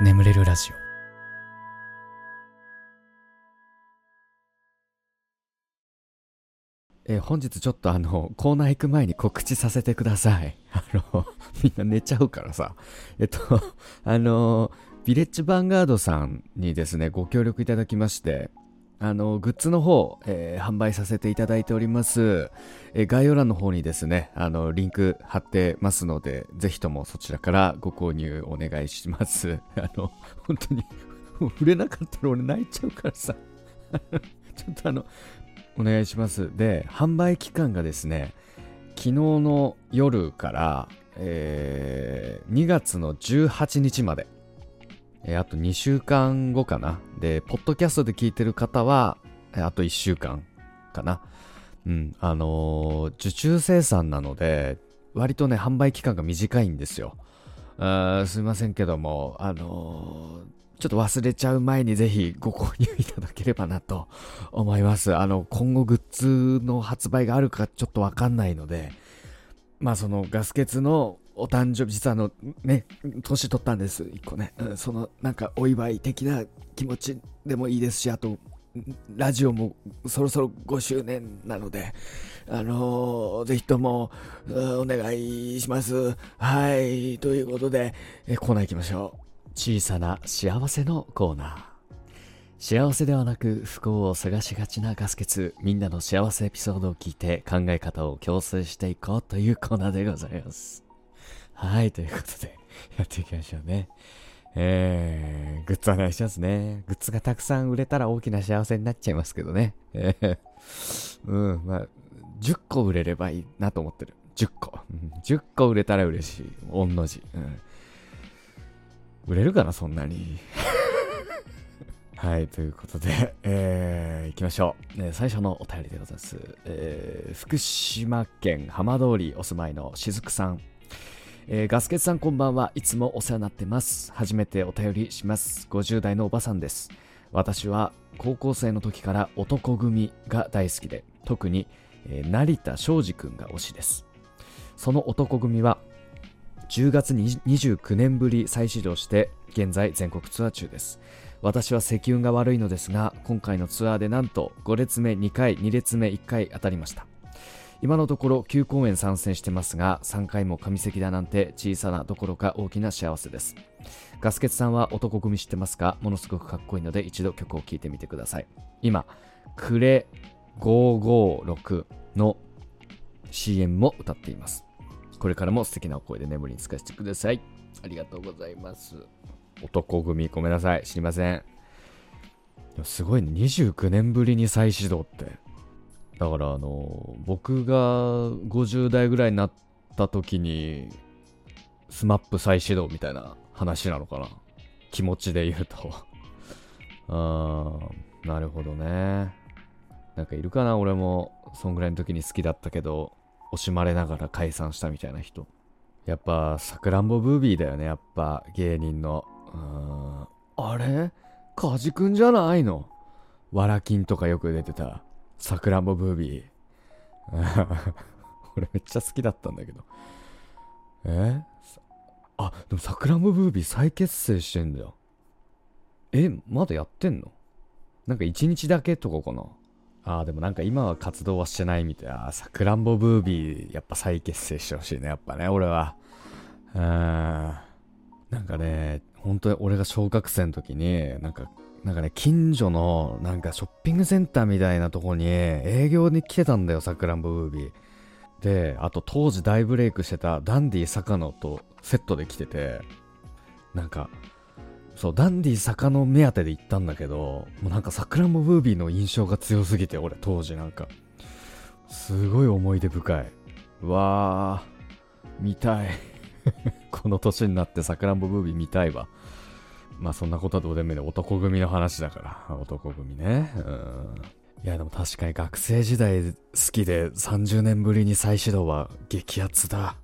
眠れるラジオ。えー本日ちょっとあのコーナー行く前に告知させてください。あの みんな寝ちゃうからさ。えっとあのビレッジヴァンガードさんにですねご協力いただきましてあのグッズの方、えー販売させていただいております、えー概要欄の方にですねあのリンク貼ってますのでぜひともそちらからご購入お願いします。あの本当にもう触れなかったら俺泣いちゃうからさ。ちょっとあのお願いします。で販売期間がですね昨日の夜から、えー2月の18日まで。えーあと2週間後かな。で、ポッドキャストで聞いてる方は、えーあと1週間かな。うん、あのー受注生産なので、割とね、販売期間が短いんですよ。あすいませんけども、あのちょっと忘れちゃう前にぜひご購入いただければなと思います。あの、今後グッズの発売があるかちょっとわかんないので、まあそのガス欠のお誕生日、実はあのね、年取ったんです、一個ね。うんそのなんかお祝い的な気持ちでもいいですし、あと、んラジオもそろそろ5周年なので、あのーぜひともうんお願いします。はい、ということで、えコーナー行きましょう。小さな幸せのコーナー。幸せではなく不幸を探しがちなガス欠みんなの幸せエピソードを聞いて考え方を共通していこうというコーナーでございますはいということでやっていきましょうね。えー、グッズお願いしますね。グッズがたくさん売れたら大きな幸せになっちゃいますけどね。えー、うんまあ10個売れればいいなと思ってる。10個、うん10個売れたら嬉しい。御の字、うん、売れるかなそんなに。はい、ということで、えー、行きましょう。ね最初のお便りでございます。えー福島県浜通りお住まいのしずくさん。えーガスケツさんこんばんはいつもお世話になってます。初めてお便りします。50代のおばさんです。私は高校生の時から男組が大好きで、特に、えー成田庄司くんが推しです。その男組は10月に29年ぶり再始動して現在全国ツアー中です私は積運が悪いのですが今回のツアーでなんと5列目2回2列目1回当たりました今のところ9公演参戦してますが3回も上席だなんて小さなどころか大きな幸せです。ガスケツさんは男組知ってますか？ものすごくかっこいいので一度曲を聴いてみてください。今クレ556の CM も歌っています。これからも素敵なお声で眠りにつかせてください。ありがとうございます。男組ごめんなさい。知りません。すごいね29年ぶりに再始動って。だからあの僕が50代ぐらいになった時にスマップ再始動みたいな話なのかな。気持ちで言うと。あーなるほどね。なんかいるかな俺も。そんぐらいの時に好きだったけど惜しまれながら解散したみたいな人。やっぱさくらんぼブービーだよね。やっぱ芸人の。うんあれ？カジくんじゃないの？わらきんとかよく出てた。さくらんぼブービー 俺めっちゃ好きだったんだけどえ？あでもさくらんぼブービー再結成してんだよえまだやってんの？なんか一日だけとかかな？ああ、でもなんか今は活動はしてないみたいな。さくらんぼブービー、やっぱ再結成してほしいね、やっぱね、俺は。うーん。なんかね、本当に俺が小学生の時に、なんか、なんかね、近所の、なんかショッピングセンターみたいなとこに営業に来てたんだよ、さくらんぼブービー。で、あと当時大ブレイクしてたダンディ坂野とセットで来てて、なんか、そう、ダンディ坂野目当てで行ったんだけど、もうなんかさくらんぼブービーの印象が強すぎて、俺当時なんか、すごい思い出深い。わー、見たい。この年になってさくらんぼブービー見たいわ。まあそんなことはどうでもいいね。男組の話だから。男組ね。うん。いやでも確かに学生時代好きで30年ぶりに再始動は激アツだ。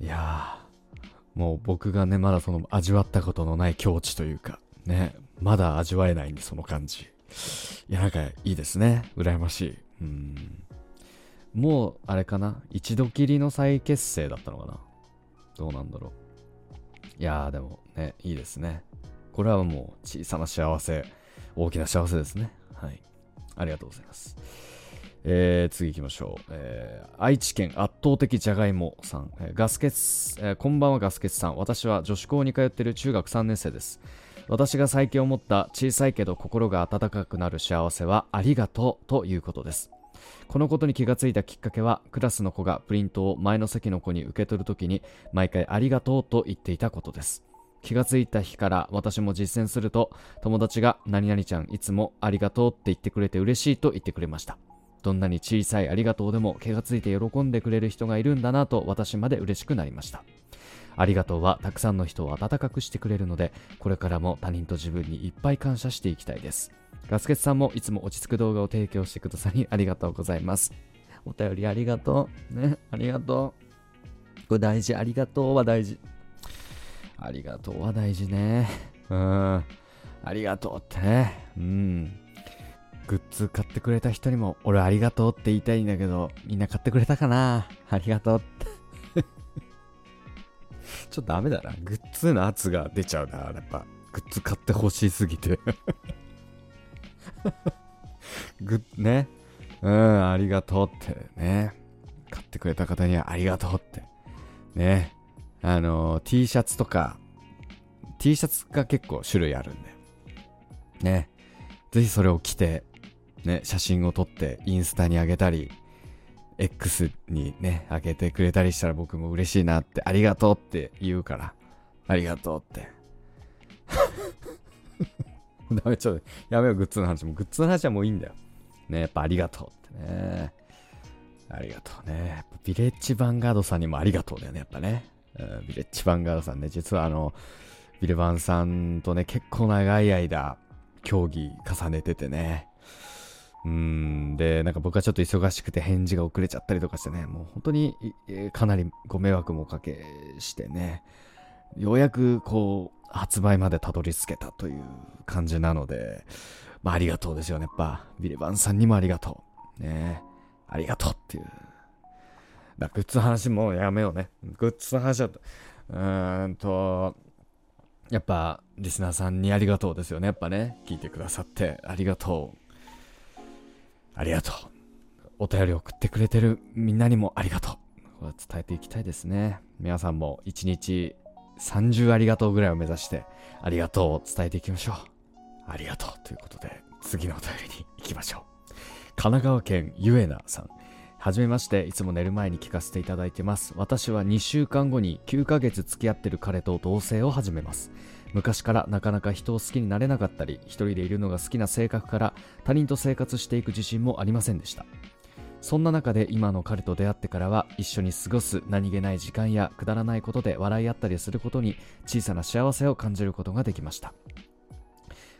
いや。もう僕がね、まだその味わったことのない境地というか、ね、まだ味わえないんで、その感じ。いや、なんかいいですね。羨ましい。うん。もう、あれかな一度きりの再結成だったのかなどうなんだろういやーでもね、いいですね。これはもう小さな幸せ、大きな幸せですね。はい。ありがとうございます。えー、次行きましょう。えー、愛知県圧倒的じゃがいもさん。えー、ガスケツ、えー、こんばんはガスケツさん。私は女子校に通ってる中学3年生です。私が最近思った小さいけど心が温かくなる幸せはありがとうということです。このことに気がついたきっかけはクラスの子がプリントを前の席の子に受け取るときに毎回ありがとうと言っていたことです。気がついた日から私も実践すると友達が何々ちゃんいつもありがとうって言ってくれて嬉しいと言ってくれました。どんなに小さいありがとうでも気がついて喜んでくれる人がいるんだなと私まで嬉しくなりました。ありがとうはたくさんの人を温かくしてくれるので、これからも他人と自分にいっぱい感謝していきたいです。ガスケツさんもいつも落ち着く動画を提供してくださりありがとうございます。お便りありがとう。ね、ありがとう。これ大事。ありがとうは大事。ありがとうは大事ね。うん。ありがとうってね。うん。グッズ買ってくれた人にも、俺ありがとうって言いたいんだけど、みんな買ってくれたかな？ありがとうって。ちょっとダメだな。グッズの圧が出ちゃうな。やっぱ、グッズ買ってほしいすぎて グッ、ね。うん、ありがとうってね。買ってくれた方にはありがとうって。ね。あの、T シャツとか、T シャツが結構種類あるんで。ね。ぜひそれを着て、ね、写真を撮ってインスタに上げたり、X にね、上げてくれたりしたら僕も嬉しいなって、ありがとうって言うから、ありがとうって。ダメ、ちょっと、やめよう、グッズの話。もグッズの話はもういいんだよ。ね、やっぱありがとうってね。ありがとうね。ビレッジヴァンガードさんにもありがとうだよね、やっぱね。うん、ビレッジヴァンガードさんね、実はあの、ビレバンさんとね、結構長い間、競技重ねててね。うん、で、なんか僕はちょっと忙しくて返事が遅れちゃったりとかしてね、もう本当にかなりご迷惑もおかけしてね、ようやくこう、発売までたどり着けたという感じなので、まあありがとうですよね。やっぱ、ビレバンさんにもありがとう。ねありがとうっていう。だグッズの話もやめようね。グッズの話だと、うーんと、やっぱ、リスナーさんにありがとうですよね。やっぱね、聞いてくださってありがとう。ありがとう。お便り送ってくれてるみんなにもありがとう。これ伝えていきたいですね。皆さんも1日30ありがとうぐらいを目指して、ありがとうを伝えていきましょう。ありがとうということで、次のお便りに行きましょう。神奈川県ゆえなさん。はじめまして、いつも寝る前に聞かせていただいてます。私は2週間後に9ヶ月付き合ってる彼と同棲を始めます。昔からなかなか人を好きになれなかったり一人でいるのが好きな性格から他人と生活していく自信もありませんでしたそんな中で今の彼と出会ってからは一緒に過ごす何気ない時間やくだらないことで笑い合ったりすることに小さな幸せを感じることができました。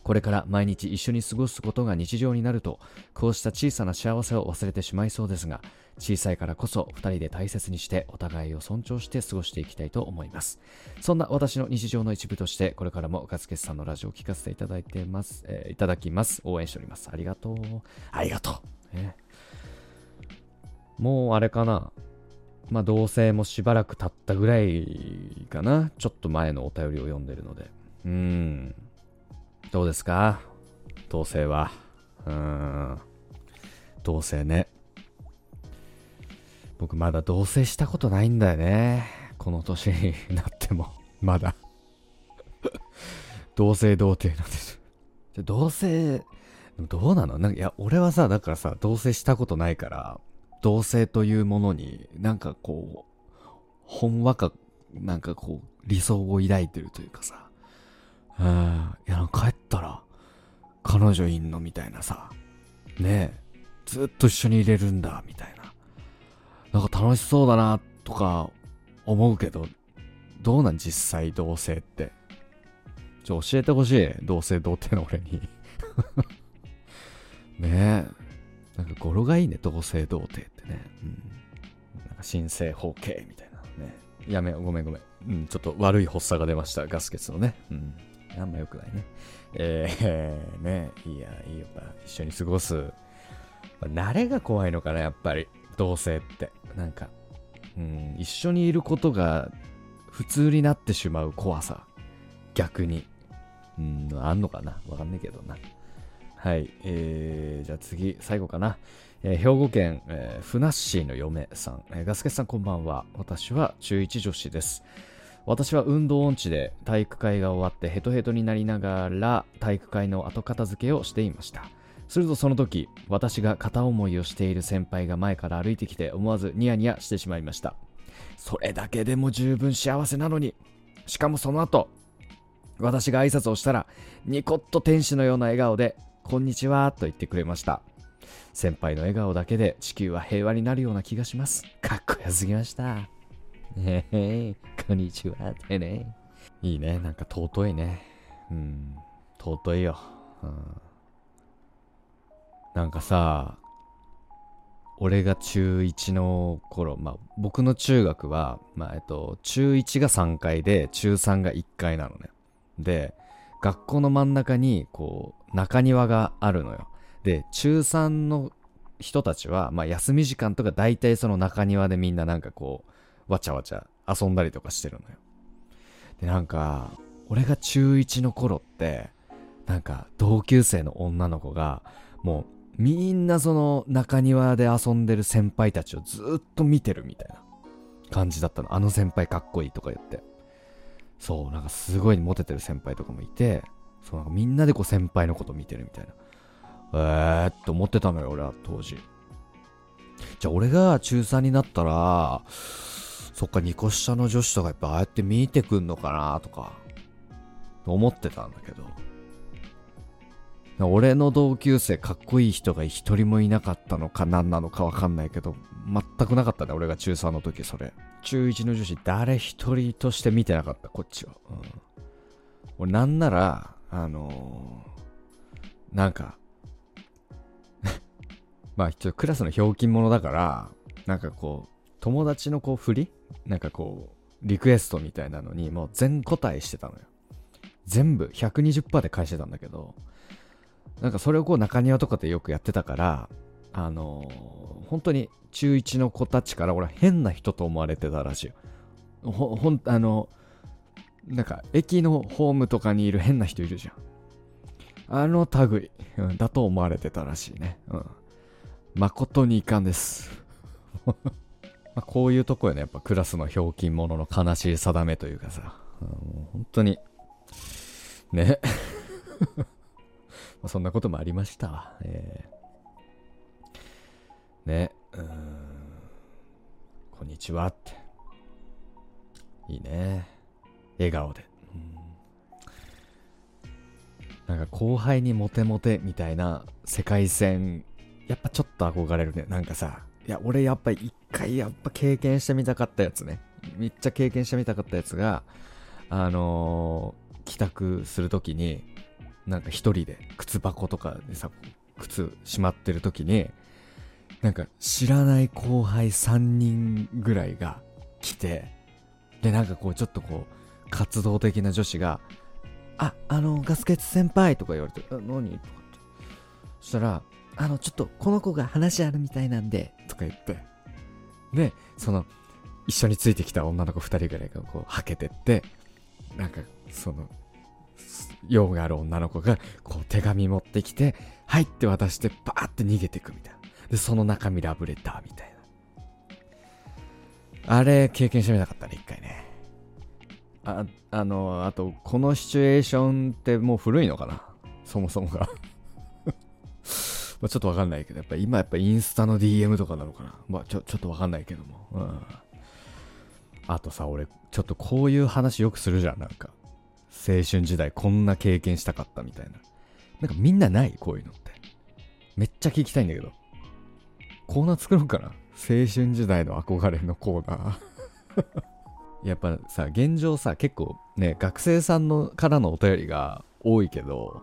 これから毎日一緒に過ごすことが日常になるとこうした小さな幸せを忘れてしまいそうですが小さいからこそ2人で大切にしてお互いを尊重して過ごしていきたいと思います。そんな私の日常の一部としてこれからもガスケさんのラジオを聞かせていただいてます、えー、いただきます。応援しております。ありがとう。ありがとう、ね、もうあれかな。まあ同棲もしばらく経ったぐらいかな。ちょっと前のお便りを読んでるので。うん。どうですか？同棲は。うん。同棲ね。僕まだ同棲したことないんだよね。この年に なっても、まだ。同性童貞なんです。同性、どうなの？なんかいや、俺はさ、だからさ、同棲したことないから、同性というものになんかこう、ほんわか、なんかこう、理想を抱いてるというかさ、うん、いや、帰ったら、彼女いんのみたいなさ、ねえ、ずっと一緒にいれるんだ、みたいな。なんか楽しそうだなとか思うけど、どうなん実際同棲って。ちょ、教えてほしい。同棲童貞の俺に ねえ。なんか語呂がいいね、同性童貞ってね。うん。なんか新生方形みたいなね。やめよう、ごめんごめん。うん、ちょっと悪い発作が出ました、ガスケツのね。うん。あんま良くないね。えー、ねいや、いいよ、一緒に過ごす。慣れが怖いのかな、やっぱり。同性って。なんか、うん、一緒にいることが普通になってしまう怖さ逆にうんあんのかな？わかんないけどなはいえー、じゃあ次最後かな。えー、兵庫県、えー、ふなっしーの嫁さん、えー、ガスケさんこんばんは。私は中1女子です。私は運動音痴で体育会が終わってヘトヘトになりながら体育会の後片付けをしていました。するとその時私が片思いをしている先輩が前から歩いてきて思わずニヤニヤしてしまいました。それだけでも十分幸せなのに。しかもその後私が挨拶をしたらニコッと天使のような笑顔でこんにちはと言ってくれました先輩の笑顔だけで地球は平和になるような気がしますかっこよすぎましたへへこんにちはってね。いいね。なんか尊いね。うん。尊いよ。うん。なんかさ、俺が中1の頃、まあ僕の中学は、まあえっと、中1が3階で、中3が1階なのね。で、学校の真ん中に、こう、中庭があるのよ。で、中3の人たちは、まあ休み時間とか大体その中庭でみんななんかこう、わちゃわちゃ遊んだりとかしてるのよ。で、なんか、俺が中1の頃って、なんか同級生の女の子が、もうみんなその中庭で遊んでる先輩たちをずっと見てるみたいな感じだったの。あの先輩かっこいいとか言って。そう、なんかすごいモテてる先輩とかもいて、そうなんかみんなでこう先輩のこと見てるみたいな。えーっと思ってたのよ、俺は当時。じゃあ俺が中3になったら、そっか、2個下の女子とかやっぱああやって見てくんのかなとか、思ってたんだけど。俺の同級生かっこいい人が一人もいなかったのか何なのかわかんないけど、全くなかったね、俺が中3の時それ。中1の女子誰一人として見てなかった、こっちは。うん、俺なんなら、あのー、なんか まあ、ちょっとクラスのひょうきん者だから、なんかこう、友達のこう振りなんかこう、リクエストみたいなのにもう全答えしてたのよ。全部120%で返してたんだけど、なんかそれをこう中庭とかでよくやってたから、あのー、本当に中1の子たちから俺は変な人と思われてたらしいよ。ほ、ほん、あの、なんか駅のホームとかにいる変な人いるじゃん。あの類、うん、だと思われてたらしいね。うん。誠に遺憾です。まあ、こういうとこよね、やっぱクラスのひょうきん者の悲しい定めというかさ、うん、本当に、ね。まそんなこともありましたわ。えー、ね、うん、こんにちはって。いいね。笑顔で。うん、なんか後輩にモテモテみたいな世界線、やっぱちょっと憧れるね。なんかさ、いや、俺やっぱ一回やっぱ経験してみたかったやつね。めっちゃ経験してみたかったやつが、あのー、帰宅するときに、なんか一人で靴箱とかでさ、靴しまってるときに、なんか知らない後輩3人ぐらいが来て、で、なんかこうちょっとこう、活動的な女子が、あ、あの、ガスケツ先輩とか言われて、何？とかって。そしたら、あの、ちょっとこの子が話あるみたいなんで、とか言って。で、その、一緒についてきた女の子二人ぐらいがこう、はけてって、なんか、その、用がある女の子が、こう、手紙持ってきて、はいって渡して、バーって逃げてくみたいな。で、その中身ラブレターみたいな。あれ、経験してみたかったね、一回ね。あ、あの、あと、このシチュエーションってもう古いのかな？そもそもが ま、ちょっとわかんないけど、やっぱ今やっぱインスタの DM とかなのかな？まあちょ、ちょっとわかんないけども。うん。あとさ、俺、ちょっとこういう話よくするじゃん、なんか。青春時代こんな経験したかったみたいな。なんかみんなないこういうのって。めっちゃ聞きたいんだけど。コーナー作ろうかな。青春時代の憧れのコーナー。やっぱさ、現状さ、結構ね、学生さんのからのお便りが多いけど、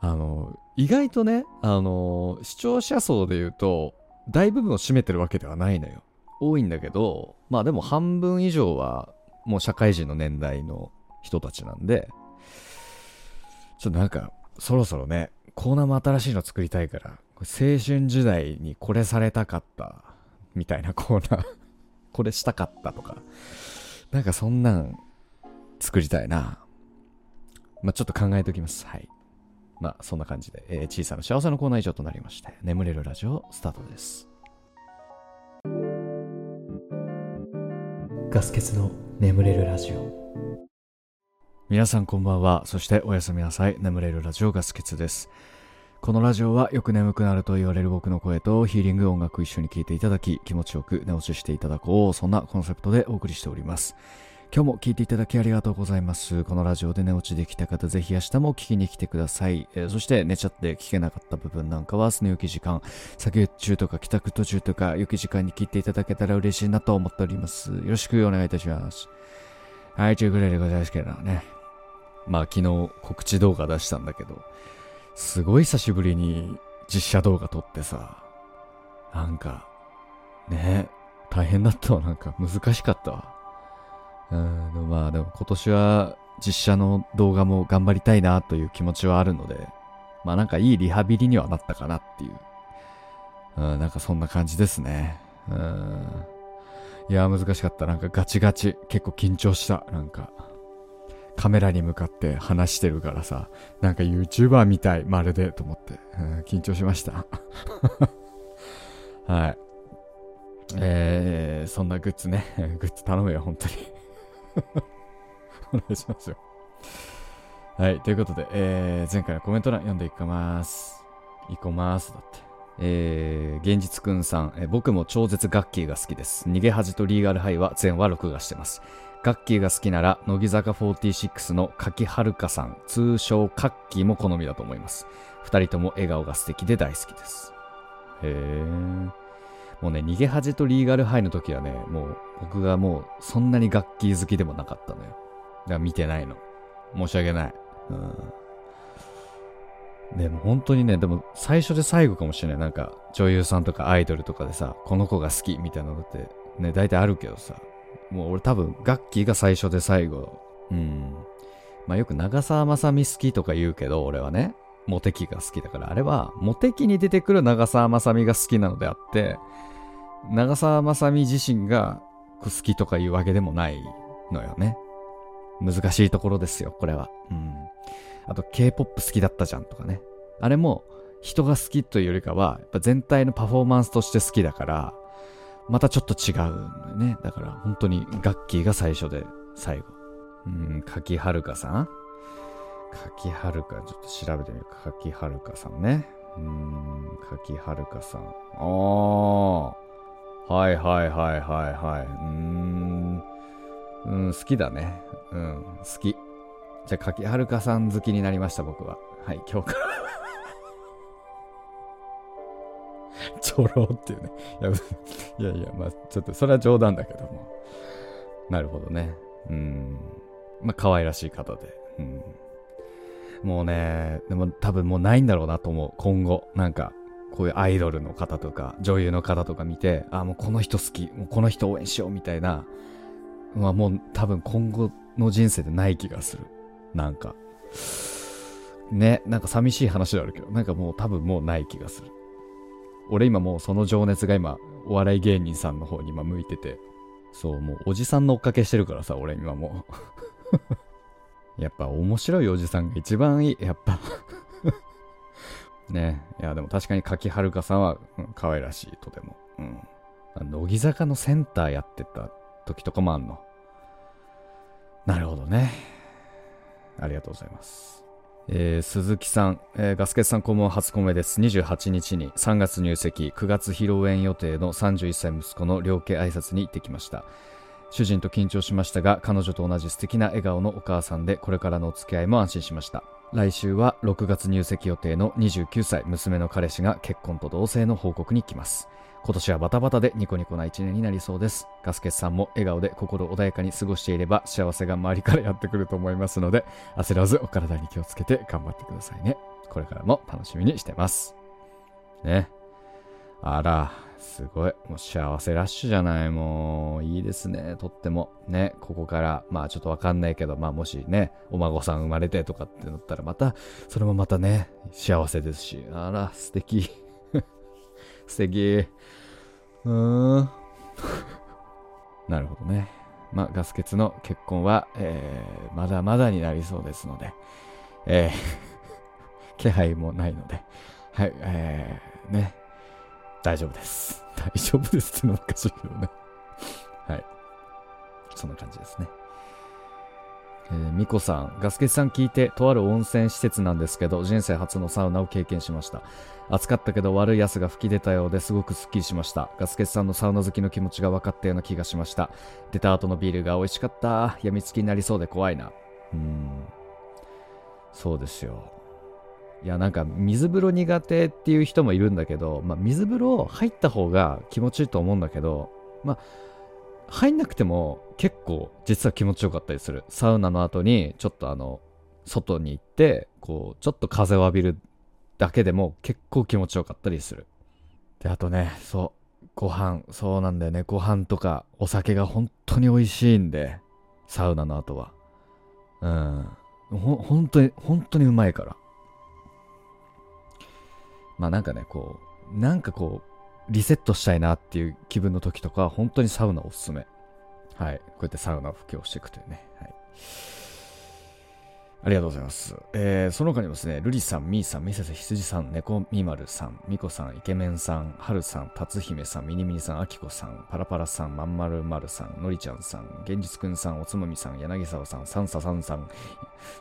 あの、意外とね、あの、視聴者層で言うと、大部分を占めてるわけではないのよ。多いんだけど、まあでも半分以上はもう社会人の年代の人たちなんで、ちょっとなんか、そろそろね、コーナーも新しいの作りたいから、青春時代にこれされたかった、みたいなコーナー これしたかったとか、なんかそんなん作りたいな。まあちょっと考えておきます。はい。まあそんな感じで、えー、小さな幸せのコーナー以上となりまして、眠れるラジオスタートです。ガス欠の眠れるラジオ。皆さんこんばんは。そしておやすみなさい。眠れるラジオガス欠です。このラジオはよく眠くなると言われる僕の声とヒーリング音楽一緒に聴いていただき気持ちよく寝落ちしていただこう。そんなコンセプトでお送りしております。今日も聴いていただきありがとうございます。このラジオで寝落ちできた方ぜひ明日も聞きに来てください、えー、そして寝ちゃって聞けなかった部分なんかは明日の雪時間作業中とか帰宅途中とか雪時間に聞いていただけたら嬉しいなと思っております。よろしくお願いいたします。はいというぐらいでございますけどね。まあ昨日告知動画出したんだけどすごい久しぶりに実写動画撮ってさ、なんか、ね、大変だったわ。なんか難しかったわ。うん、でもまあでも今年は実写の動画も頑張りたいなという気持ちはあるので、まあなんかいいリハビリにはなったかなっていう。うん、なんかそんな感じですね。うん。いや、難しかった。なんかガチガチ。結構緊張した。なんか。カメラに向かって話してるからさ、なんか YouTuber みたい、まるで、と思って、うん、緊張しました。はい。えー、そんなグッズね、グッズ頼むよ、本当に お願いしますよ。はい、ということで、えー、前回のコメント欄読んでいきます。いこます、だって。えー、現実くんさん、えー、僕も超絶ガッキーが好きです。逃げ恥とリーガルハイは全話録画してます。ガッキーが好きなら、乃木坂46の柿遥さん、通称カッキーも好みだと思います。二人とも笑顔が素敵で大好きです。へえ。もうね、逃げ恥とリーガルハイの時はね、もう僕がもうそんなにガッキー好きでもなかったのよ。だから見てないの。申し訳ない。うん。でも本当にね、でも最初で最後かもしれない。なんか女優さんとかアイドルとかでさ、この子が好きみたいなのってね、大体あるけどさ、もう俺多分、ガッキーが最初で最後。うん。まあよく長澤まさみ好きとか言うけど、俺はね、モテキが好きだから、あれは、モテキに出てくる長澤まさみが好きなのであって、長澤まさみ自身が好きとかいうわけでもないのよね。難しいところですよ、これは。うん。あと、K-POP 好きだったじゃんとかね。あれも、人が好きというよりかは、やっぱ全体のパフォーマンスとして好きだから、またちょっと違うね。だから本当にガッキーが最初で最後。うん、柿はるかさん？柿はるか、ちょっと調べてみようか。柿はるかさんね。うん、柿はるかさん。ああ。はいはいはいはいはい。うーん。うん、好きだね。うん、好き。じゃあ、柿はるかさん好きになりました、僕は。はい、今日から ちょろっていうね。いやいやまあちょっとそれは冗談だけども。なるほどね。うん。まあ可愛らしい方で。うん。もうね、でも多分もうないんだろうなと思う。今後。なんか、こういうアイドルの方とか、女優の方とか見て、あ、もうこの人好き。もうこの人応援しようみたいな。まあもう多分今後の人生でない気がする。なんか。ね、なんか寂しい話であるけど、なんかもう多分もうない気がする。俺今もうその情熱が今、お笑い芸人さんの方に今向いてて、そう、もうおじさんの追っかけしてるからさ、俺今もう やっぱ面白いおじさんが一番いい、やっぱ ねいや、でも確かに柿はるかさんは、うん、可愛らしい、とても。うん。乃木坂のセンターやってた時とかもあんの。なるほどね。ありがとうございます。えー、鈴木さん、えー、ガスケツさん顧問初コメです。28日に3月入籍、9月披露宴予定の31歳息子の両家挨拶に行ってきました。主人と緊張しましたが、彼女と同じ素敵な笑顔のお母さんで、これからのお付き合いも安心しました。来週は6月入籍予定の29歳娘の彼氏が結婚と同棲の報告に来ます。今年はバタバタでニコニコな一年になりそうです。ガスケツさんも笑顔で心穏やかに過ごしていれば幸せが周りからやってくると思いますので、焦らずお体に気をつけて頑張ってくださいね。これからも楽しみにしてます。ね。あら、すごい。もう幸せラッシュじゃない。もう、いいですね。とっても。ね。ここから、まあちょっとわかんないけど、まあもしね、お孫さん生まれてとかってなったら、また、それもまたね、幸せですし。あら、素敵。素敵。うーん。なるほどね。まあ、ガス欠の結婚は、えー、まだまだになりそうですので、えー 気配もないので、はい、えー、ね、大丈夫です。大丈夫ですってのもおかしいけどね。はい。そんな感じですね。えー、ミコさん、ガスケさん聞いて、とある温泉施設なんですけど、人生初のサウナを経験しました。暑かったけど悪い汗が吹き出たようですごくスッキリしました。ガスケさんのサウナ好きの気持ちが分かったような気がしました。出た後のビールが美味しかった。やみつきになりそうで怖いな。うん。そうですよ。いやなんか水風呂苦手っていう人もいるんだけど、まあ、水風呂入った方が気持ちいいと思うんだけど、まあ、入んなくても結構実は気持ちよかったりする。サウナの後にちょっとあの外に行ってこうちょっと風を浴びるだけでも結構気持ちよかったりする。であとねそうご飯そうなんだよね。ご飯とかお酒が本当に美味しいんでサウナの後は。うん。ほ本当に本当にうまいから。まあなんかねこうなんかこうリセットしたいなっていう気分の時とか、本当にサウナおすすめ。はい。こうやってサウナを布教していくというね。はい。ありがとうございます。えー、その他にもですね、ルリさん、ミーさん、ミセス羊さん、猫みまるさん、ミコさん、イケメンさん、はるさん、達姫さん、ミニミニさん、あきこさん、パラパラさん、まんまるまるさん、のりちゃんさん、現実くんさん、おつまみさん、柳沢さん、サンサさんさん、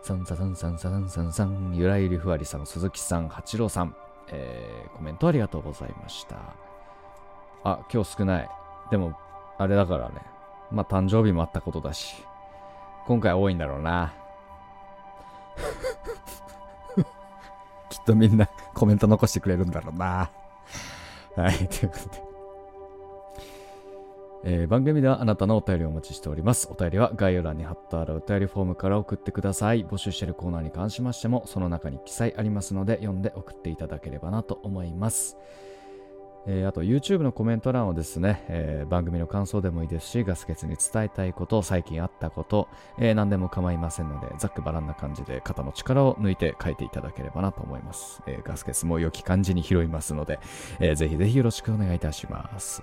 サンササンサンサンサンサン、ゆらゆりふわりさん、鈴木さん、八郎さん、えー、コメントありがとうございました。あ、今日少ない。でも、あれだからね。まあ、誕生日もあったことだし。今回多いんだろうな。きっとみんなコメント残してくれるんだろうな。はい、ということで。えー、番組ではあなたのお便りをお待ちしております。お便りは概要欄に貼ってあるお便りフォームから送ってください。募集しているコーナーに関しましても、その中に記載ありますので、読んで送っていただければなと思います。えー、あと YouTube のコメント欄をですね、えー、番組の感想でもいいですし、ガス欠に伝えたいこと、最近あったこと、えー、何でも構いませんので、ざっくばらんな感じで肩の力を抜いて書いていただければなと思います。えガス欠も良き感じに拾いますので、えー、ぜひぜひよろしくお願いいたします。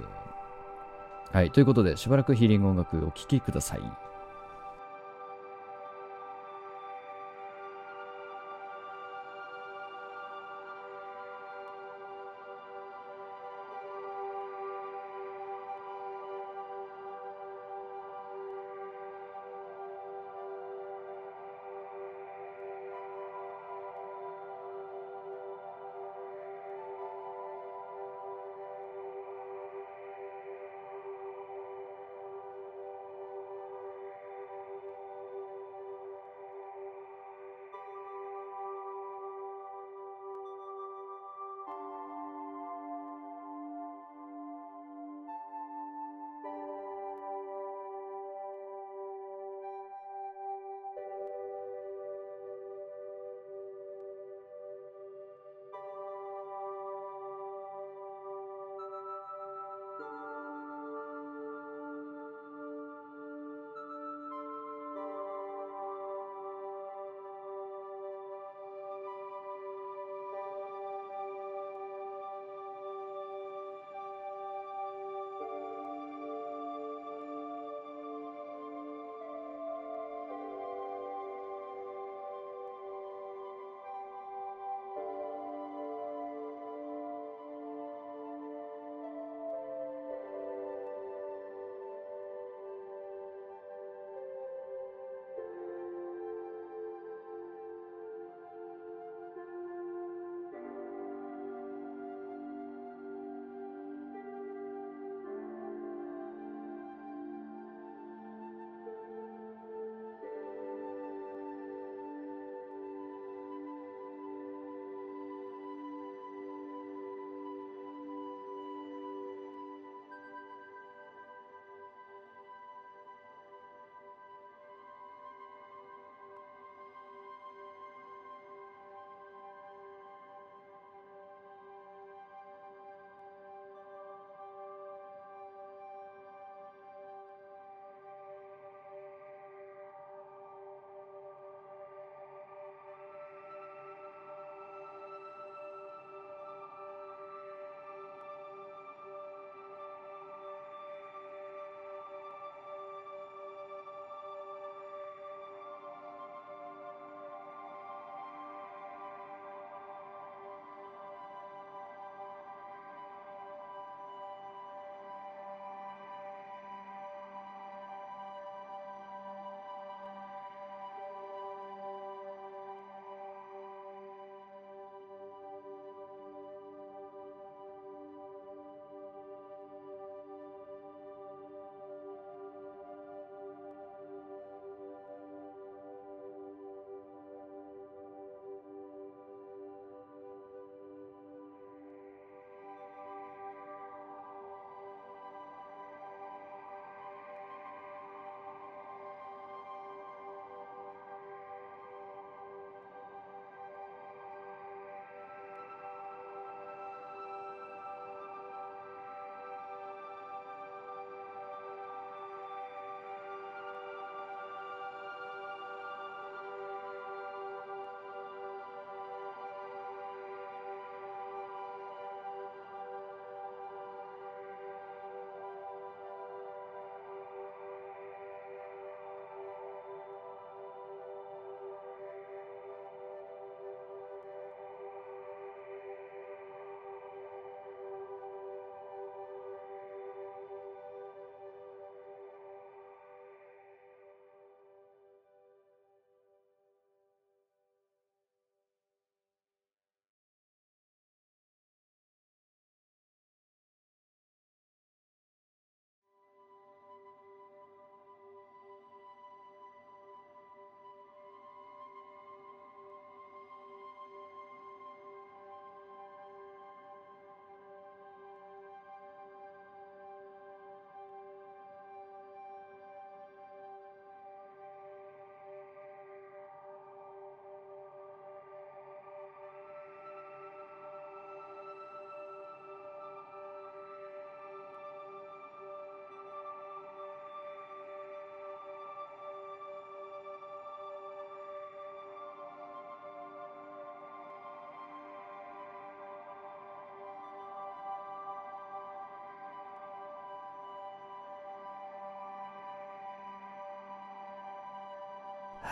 はい、ということで、しばらくヒーリング音楽お聴きください。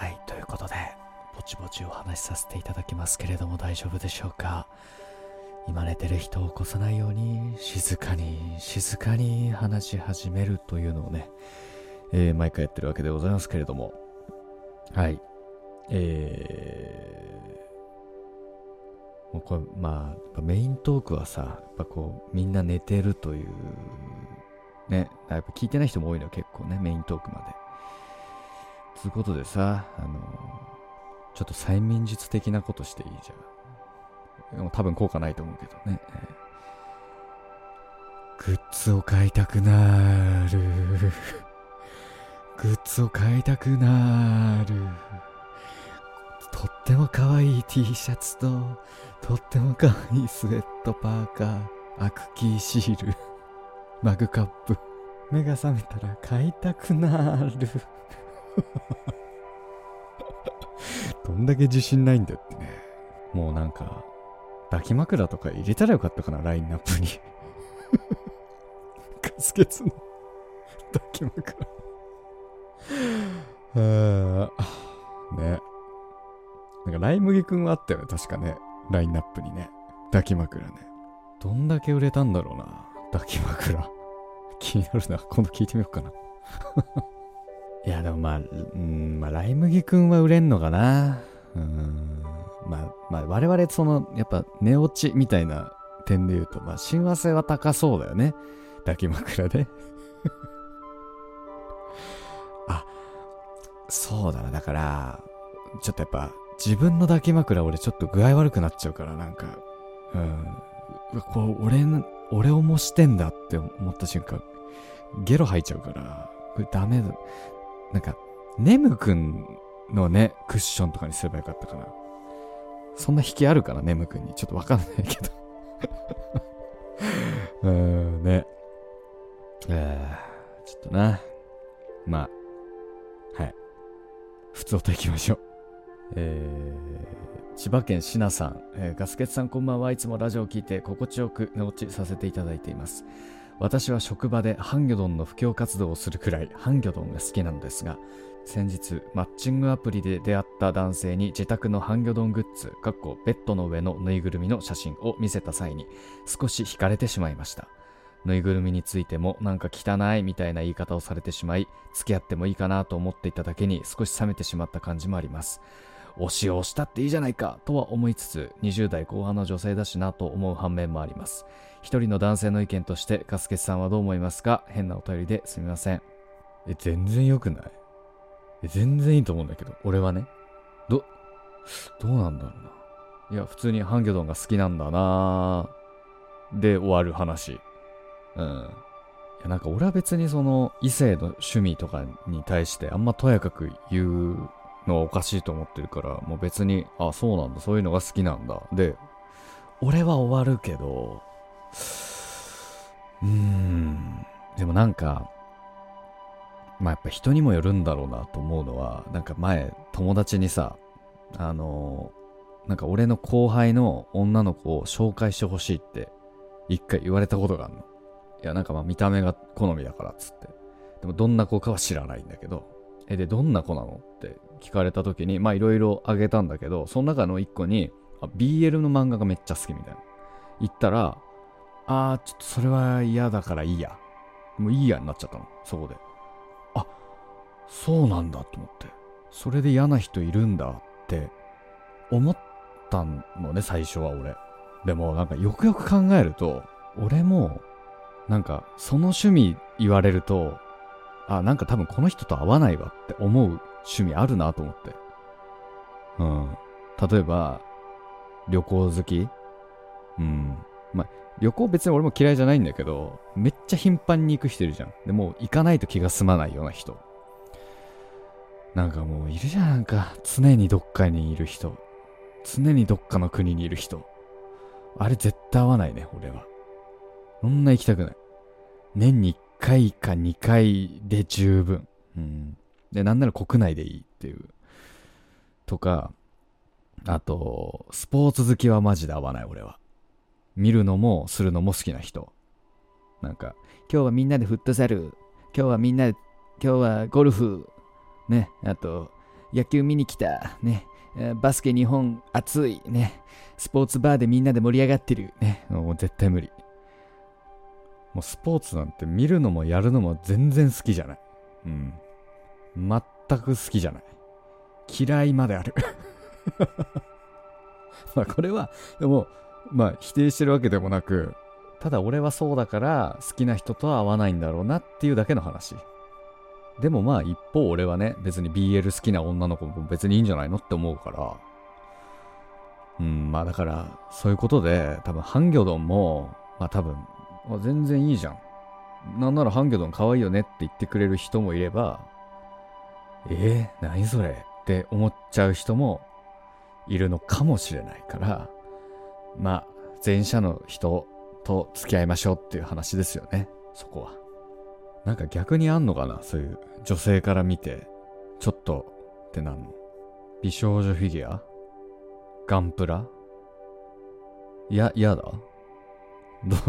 はい、ということで、ぼちぼちお話しさせていただきますけれども大丈夫でしょうか？今寝てる人を起こさないように静かに静かに話し始めるというのをね、えー、毎回やってるわけでございますけれども。はい。えー、もうこれまあメイントークはさやっぱこうみんな寝てるというねやっぱ聞いてない人も多いの結構ねメイントークまで。つうことでさあのちょっと催眠術的なことしていいじゃん。でも多分効果ないと思うけどね、グッズを買いたくなる。グッズを買いたくなる。とっても可愛い T シャツととっても可愛いスウェットパーカー。アクキーシール。マグカップ。目が覚めたら買いたくなる。どんだけ自信ないんだってね。もうなんか抱き枕とか入れたらよかったかなラインナップに。ガス欠の 抱き枕。あね。なんかライ麦くんはあったよね確かね。ラインナップにね。抱き枕ね。どんだけ売れたんだろうな抱き枕。気になるな。今度聞いてみようかな。いやでもまあうんまあライ麦くんは売れんのかな。うん。まあまあ我々そのやっぱ寝落ちみたいな点で言うとまあ親和性は高そうだよね。抱き枕で。あそうだな。だからちょっとやっぱ自分の抱き枕俺ちょっと具合悪くなっちゃうからなんか。うん。こう俺俺を模してんだって思った瞬間ゲロ吐いちゃうからこれダメだ。なんかネムくんのねクッションとかにすればよかったかな。そんな引きあるかなネムくんに。ちょっとわかんないけど。うーんね。えー、ちょっとな。まあはい。普通音いきましょう。えー、千葉県しなさん、えー、ガスケツさんこんばんは。いつもラジオを聞いて心地よく寝落ちさせていただいています。私は職場でハンギョドンの布教活動をするくらいハンギョドンが好きなのですが先日マッチングアプリで出会った男性に自宅のハンギョドングッズかっこベッドの上のぬいぐるみの写真を見せた際に少し惹かれてしまいました。ぬいぐるみについてもなんか汚いみたいな言い方をされてしまい付き合ってもいいかなと思っていただけに少し冷めてしまった感じもあります。推しをしたっていいじゃないかとは思いつつ20代後半の女性だしなと思う反面もあります。一人の男性の意見としてガスケツさんはどう思いますか？変なお便りですみません。え全然良くない？え全然いいと思うんだけど俺はね。どどうなんだろうな。いや普通にハンギョドンが好きなんだな。で終わる話。うん。いやなんか俺は別にその異性の趣味とかに対してあんまとやかく言うのはおかしいと思ってるから、もう別に、あ、そうなんだ、そういうのが好きなんだ。で、俺は終わるけど、うーん、でもなんか、まあやっぱ人にもよるんだろうなと思うのは、なんか前、友達にさ、あのなんか俺の後輩の女の子を紹介してほしいって一回言われたことがあるの。いや、なんかまあ見た目が好みだからっつって。でもどんな子かは知らないんだけど、え、で、どんな子なのって聞かれた時に、まあいろいろあげたんだけど、その中の一個に、あ BL の漫画がめっちゃ好きみたいな。言ったら、あー、ちょっとそれは嫌だからいいや。もういいやになっちゃったの、そこで。あ、そうなんだと思って。それで嫌な人いるんだって思ったのね、最初は俺。でもなんかよくよく考えると、俺も、なんかその趣味言われると、あ、なんか多分この人と合わないわって思う趣味あるなと思って。うん。例えば、旅行好き？うん。まあ、旅行別に俺も嫌いじゃないんだけど、めっちゃ頻繁に行く人いるじゃん。でも行かないと気が済まないような人。なんかもういるじゃん、なんか常にどっかにいる人。常にどっかの国にいる人。あれ絶対合わないね、俺は。そんな行きたくない。年に1回か2回で十分。うん。で、なんなら国内でいいっていう。とか、あと、スポーツ好きはマジで合わない、俺は。見るのもするのも好きな人。なんか、今日はみんなでフットサル、今日はみんな、今日はゴルフ、ね、あと、野球見に来た。ね。バスケ日本熱い。ね。スポーツバーでみんなで盛り上がってる。ね。もう絶対無理。もうスポーツなんて見るのもやるのも全然好きじゃない。うん。全く好きじゃない。嫌いまである まあこれは、でも、まあ否定してるわけでもなく、ただ俺はそうだから好きな人とは合わないんだろうなっていうだけの話。でもまあ一方俺はね、別に BL 好きな女の子も別にいいんじゃないのって思うから。うん、まあだから、そういうことで、多分ハンギョドンも、まあ多分、全然いいじゃん。なんならハンギョドン可愛いよねって言ってくれる人もいれば、えー、何それって思っちゃう人もいるのかもしれないから、まあ、前者の人と付き合いましょうっていう話ですよね、そこは。なんか逆にあんのかな？そういう女性から見て、ちょっとってなんの？美少女フィギュア？ガンプラ？いや、嫌だ。ど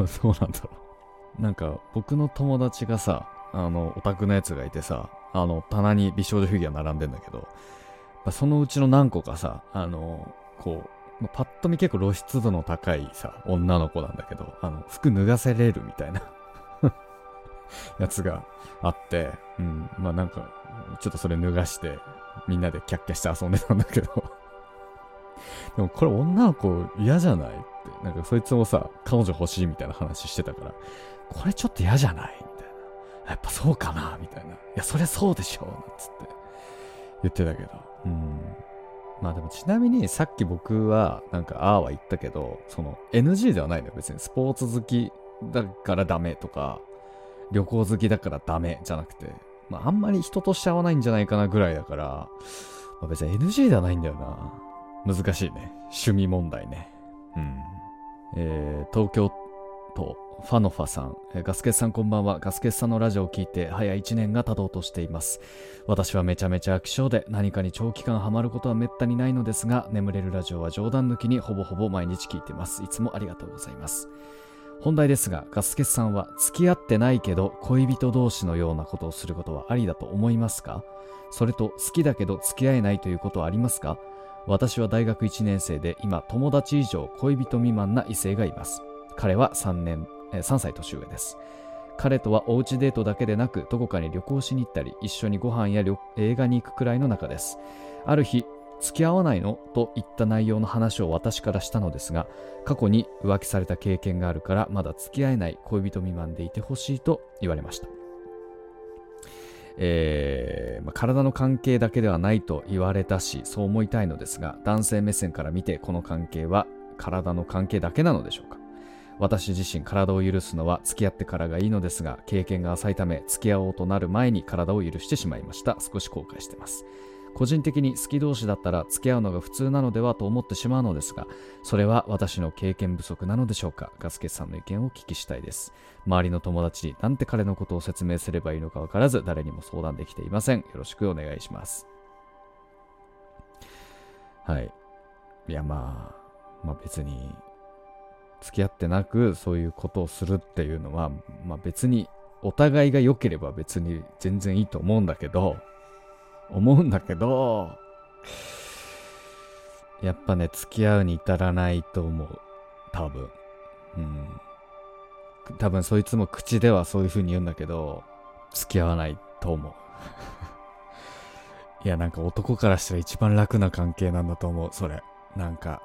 う、どうなんだろう。なんか僕の友達がさ、あの、オタクのやつがいてさ、あの、棚に美少女フィギュア並んでんだけど、そのうちの何個かさ、あの、こう、パッと見結構露出度の高いさ、女の子なんだけど、あの、服脱がせれるみたいな やつがあって、うん、まあなんか、ちょっとそれ脱がして、みんなでキャッキャして遊んでたんだけど でもこれ女の子嫌じゃないって、なんかそいつもさ、彼女欲しいみたいな話してたから、これちょっと嫌じゃないみたいな。やっぱそうかなみたいな。いや、そりゃそうでしょなんつって言ってたけど。うん。まあでもちなみにさっき僕はなんかああは言ったけど、その NG ではないのよ。別にスポーツ好きだからダメとか、旅行好きだからダメじゃなくて、まああんまり人として合わないんじゃないかなぐらいだから、まあ、別に NG ではないんだよな。難しいね。趣味問題ね。うん。えー、東京都ファノファさん、ガスケツさんこんばんは。ガスケツさんのラジオを聞いて早1年が経とうとしています。私はめちゃめちゃ飽き性で何かに長期間ハマることはめったにないのですが、眠れるラジオは冗談抜きにほぼほぼ毎日聞いてます。いつもありがとうございます。本題ですが、ガスケツさんは付き合ってないけど恋人同士のようなことをすることはありだと思いますか？それと好きだけど付き合えないということはありますか？私は大学1年生で今友達以上恋人未満な異性がいます。彼は3年3歳年上です。彼とはおうちデートだけでなくどこかに旅行しに行ったり一緒にご飯や映画に行くくらいの仲です。ある日付き合わないのといった内容の話を私からしたのですが過去に浮気された経験があるからまだ付き合えない恋人未満でいてほしいと言われました。えーまあ、体の関係だけではないと言われたしそう思いたいのですが男性目線から見てこの関係は体の関係だけなのでしょうか？私自身体を許すのは付き合ってからがいいのですが経験が浅いため付き合おうとなる前に体を許してしまいました。少し後悔してます。個人的に好き同士だったら付き合うのが普通なのではと思ってしまうのですがそれは私の経験不足なのでしょうか？ガスケさんの意見をお聞きしたいです。周りの友達になんて彼のことを説明すればいいのか分からず誰にも相談できていません。よろしくお願いします。はい。いやまあまあ別に付き合ってなくそういうことをするっていうのは、まあ別にお互いが良ければ別に全然いいと思うんだけど、思うんだけど、やっぱね、付き合うに至らないと思う。多分。うん。多分そいつも口ではそういう風に言うんだけど、付き合わないと思う。いや、なんか男からしたら一番楽な関係なんだと思う、それ。なんか、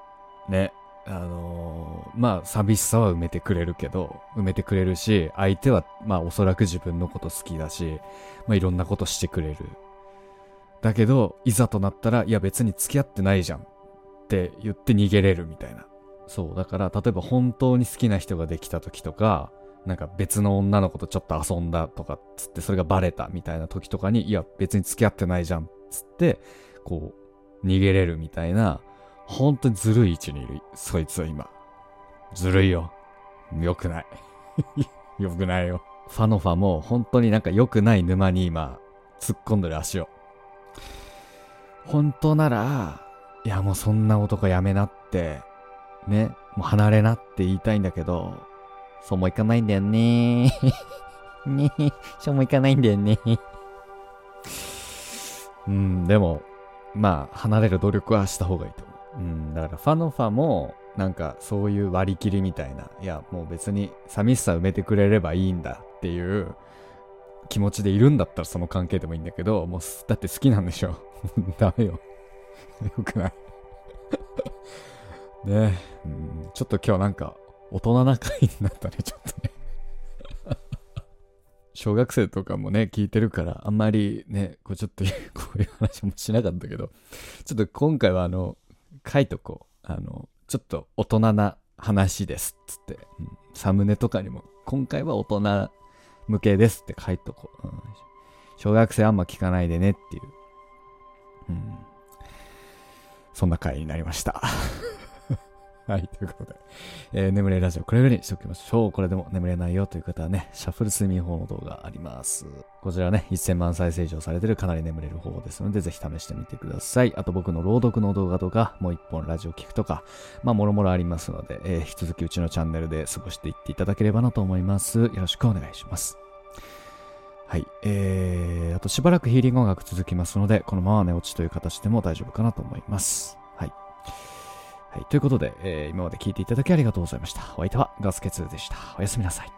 ね。あのー、まあ、寂しさは埋めてくれるけど、埋めてくれるし、相手は、まあ、おそらく自分のこと好きだし、まあ、いろんなことしてくれる。だけど、いざとなったら、いや別に付き合ってないじゃんって言って逃げれるみたいな。そう、だから、例えば本当に好きな人ができた時とか、なんか別の女の子とちょっと遊んだとかつってそれがバレたみたいな時とかに、いや別に付き合ってないじゃんつって、こう、逃げれるみたいな、本当にずるい位置にいる、そいつは今。ずるいよ。良くない。良くないよ。ファノファも本当になんか良くない沼に今、突っ込んでる足を。本当なら、いやもうそんな男やめなって、ね、もう離れなって言いたいんだけど、そうもいかないんだよね ねそうもいかないんだよねうん、でも、まあ、離れる努力はした方がいいとう。ん、だからファノファも、なんかそういう割り切りみたいな、いや、もう別に寂しさ埋めてくれればいいんだっていう気持ちでいるんだったらその関係でもいいんだけど、もう、だって好きなんでしょ。ダメよ。よくない ねうん、ちょっと今日なんか大人な回になったね、ちょっとね小学生とかもね、聞いてるから、あんまりね、こうちょっとこういう話もしなかったけど、ちょっと今回はあの、書いとこう。あの、ちょっと大人な話ですっつって、うん、サムネとかにも、今回は大人向けですって書いとこう。うん、小学生あんま聞かないでねっていう。うん。そんな回になりました。はい、ということで、えー、眠れラジオ、これぐらいにしておきましょう。これでも眠れないよという方はね、シャッフル睡眠法の動画あります。こちらね、1000万再生以上されてるかなり眠れる方法ですので、ぜひ試してみてください。あと僕の朗読の動画とか、もう一本ラジオ聞くとか、まあ、もろもろありますので、えー、引き続きうちのチャンネルで過ごしていっていただければなと思います。よろしくお願いします。はい。えー、あとしばらくヒーリング音楽続きますので、このまま寝落ちという形でも大丈夫かなと思います。はい。ということで、えー、今まで聞いていただきありがとうございました。お相手はガスケツでした。おやすみなさい。